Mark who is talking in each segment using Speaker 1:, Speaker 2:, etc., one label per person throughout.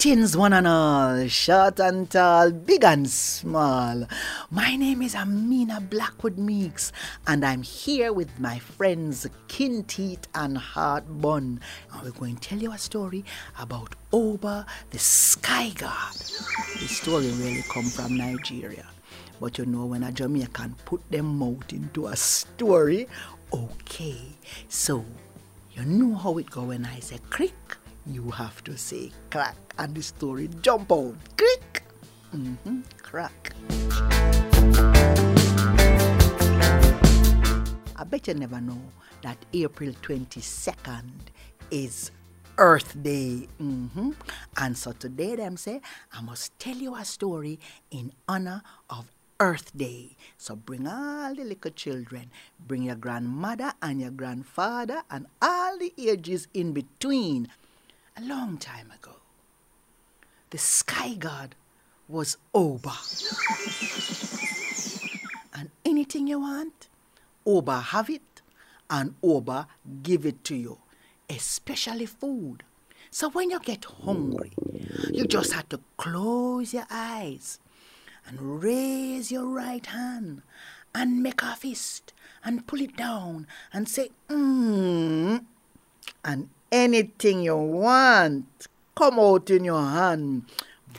Speaker 1: Greetings, one and all, short and tall, big and small. My name is Amina Blackwood Meeks, and I'm here with my friends Kinteet and HeartBun. And we're going to tell you a story about Oba the Sky God. The story really come from Nigeria. But you know, when a Jamaican put them out into a story, okay. So, you know how it go when I say crick? You have to say crack and the story jump out. Crick! Mm-hmm, crack. I bet you never know that April 22nd is Earth Day. Mm-hmm. And so today, them say, I must tell you a story in honor of Earth Day. So bring all the little children, bring your grandmother and your grandfather and all the ages in between a long time ago, the sky god was Oba. and anything you want, Oba have it, and Oba give it to you, especially food. So when you get hungry, you just have to close your eyes and raise your right hand and make a fist and pull it down and say, mmm. And anything you want come out in your hand.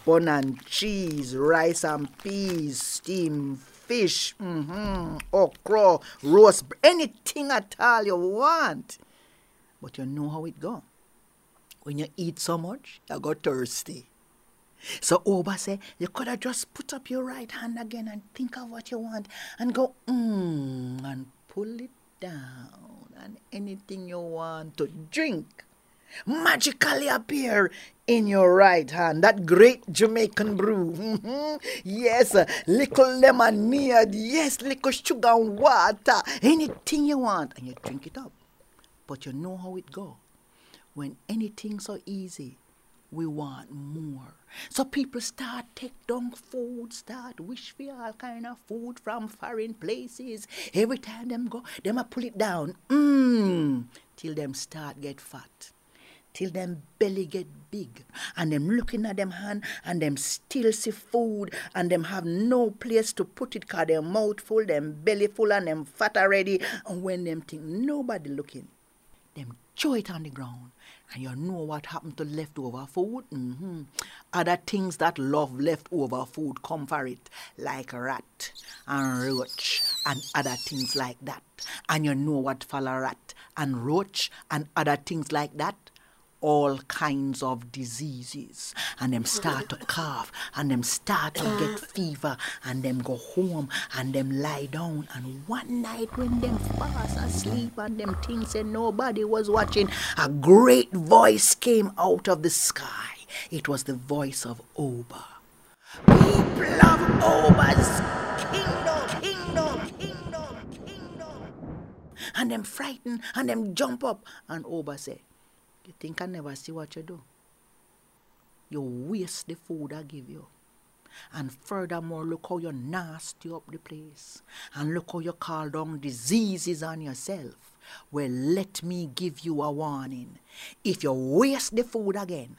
Speaker 1: Bun and cheese, rice and peas, steamed fish, mm-hmm, okra, roast, anything at all you want. But you know how it go. When you eat so much, you go thirsty. So Oba say, you could have just put up your right hand again and think of what you want and go, mmm, and pull it down anything you want to drink magically appear in your right hand. That great Jamaican brew. Mm-hmm. Yes, little lemonade. Yes, little sugar and water. Anything you want. And you drink it up. But you know how it go. When anything's so easy, we want more. So people start take down food, start wish for all kind of food from foreign places. Every time them go, them a pull it down. Mmm. Till them start get fat till them belly get big and them looking at them hand and them still see food and them have no place to put it cause their mouth full, them belly full and them fat already and when them think nobody looking, them throw it on the ground and you know what happened to leftover food? Mm-hmm. Other things that love leftover food come for it, like rat and roach and other things like that. And you know what follow rat and roach and other things like that? All kinds of diseases. And them start to cough and them start to get ah. fever and them go home and them lie down. And one night when them fast asleep and them things and nobody was watching a great voice came out of the sky. It was the voice of Oba. People of Oba's kingdom kingdom kingdom kingdom. And them frightened and them jump up. And Oba said you think I never see what you do? You waste the food I give you. And furthermore, look how you nasty up the place. And look how you call down diseases on yourself. Well, let me give you a warning. If you waste the food again,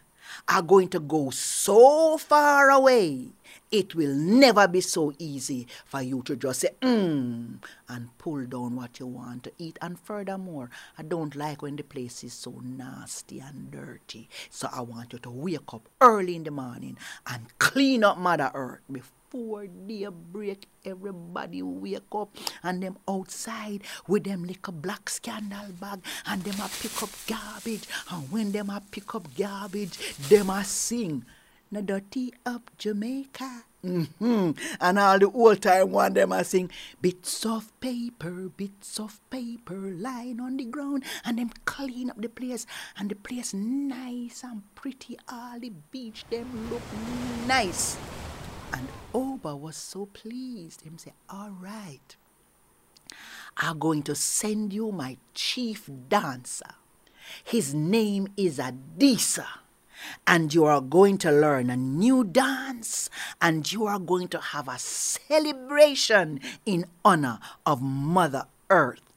Speaker 1: are going to go so far away, it will never be so easy for you to just say, mmm, and pull down what you want to eat. And furthermore, I don't like when the place is so nasty and dirty. So I want you to wake up early in the morning and clean up Mother Earth before before day break, everybody wake up and them outside with them little black scandal bag and them a pick up garbage. And when them a pick up garbage, them a sing. Na dirty up Jamaica. Mm-hmm. And all the old time one them a sing bits of paper, bits of paper lying on the ground, and them clean up the place, and the place nice and pretty. All the beach them look nice. And Oba was so pleased. Him say, all right, I'm going to send you my chief dancer. His name is Adisa. And you are going to learn a new dance and you are going to have a celebration in honor of Mother Earth.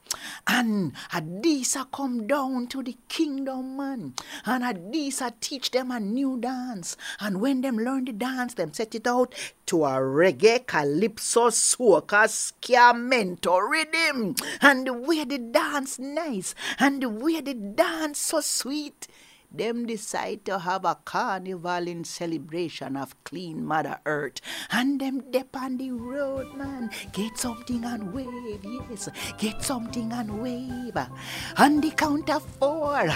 Speaker 1: And Adisa come down to the kingdom, man. And Adisa teach them a new dance. And when them learn the dance, them set it out to a reggae, calypso, soca, sciamento rhythm. And the way they dance nice. And the way they dance so sweet them decide to have a carnival in celebration of clean Mother Earth. And them dip on the road, man. Get something and wave, yes. Get something and wave. On the count of four.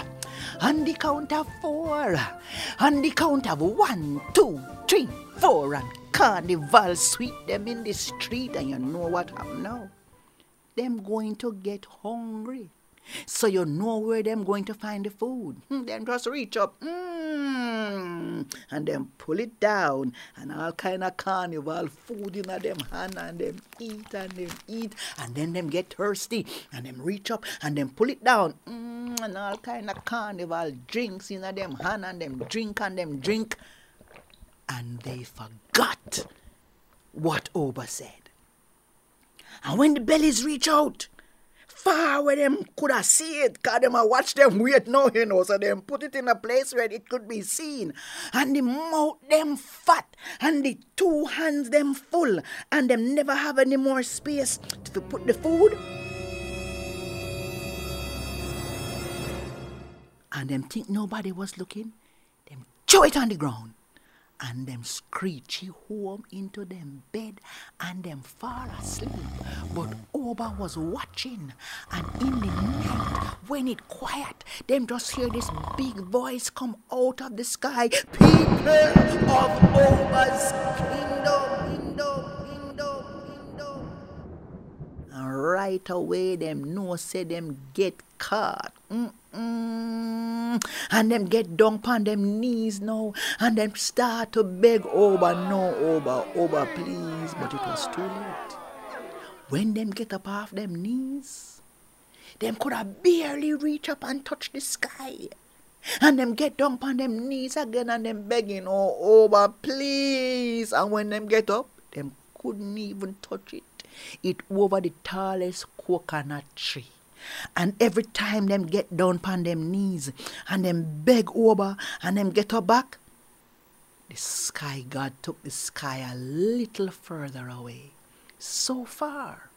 Speaker 1: On the count of four. On the count of one, two, three, four. And carnival sweep them in the street. And you know what happened now? Them going to get hungry. So you know where them going to find the food. Then just reach up mm, and then pull it down and all kind of carnival food in them hand and them eat and them eat and then them get thirsty and them reach up and then pull it down mm, and all kind of carnival drinks in them hand and them drink and them drink and they forgot what Oba said. And when the bellies reach out, far where them could have see it, cause them a watch them wait now, you know, so them put it in a place where it could be seen. And the mouth them fat, and the two hands them full, and them never have any more space to put the food. And them think nobody was looking, them throw it on the ground and them screechy home into them bed and them fall asleep. But Oba was watching and in the night when it quiet, them just hear this big voice come out of the sky. People of Oba's kingdom, right away them know say them get caught. Mm-mm. And them get down on them knees now. And them start to beg Oba, no, Oba, Oba, please. But it was too late. When them get up off them knees, them could have barely reach up and touch the sky. And them get down on them knees again and them begging, oh, Oba, please. And when them get up, them couldn't even touch it. It over the tallest coconut tree. And every time them get down upon them knees and them beg Oba and them get her back, the sky God took the sky a little further away. So far.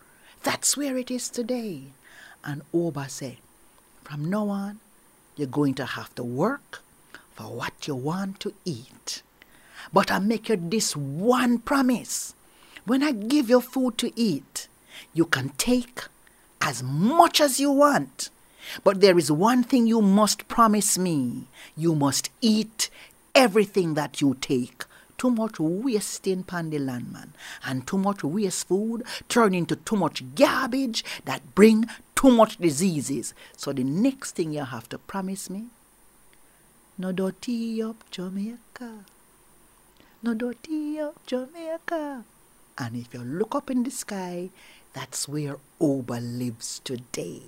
Speaker 1: That's where it is today. And Oba said, from now on, you're going to have to work for what you want to eat. But I make you this one promise. When I give you food to eat, you can take as much as you want. But there is one thing you must promise me you must eat everything that you take. Too much wasting pan landman and too much waste food turn into too much garbage that bring too much diseases. So the next thing you have to promise me, no dirty up Jamaica, no dirty up Jamaica. And if you look up in the sky, that's where Oba lives today.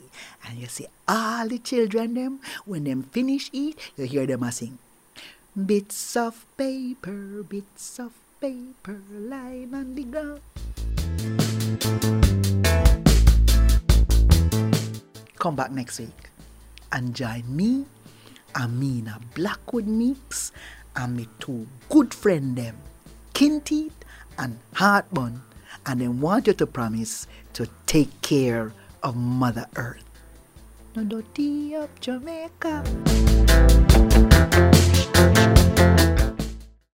Speaker 1: And you see all the children them, when them finish eat, you hear them a sing. Bits of paper, bits of paper, lying on the ground. Come back next week and join me, Amina Blackwood Meeks, and me two good friend them, Kinteet and HeartBun and they want you to promise to take care of Mother Earth. No dirty up Jamaica.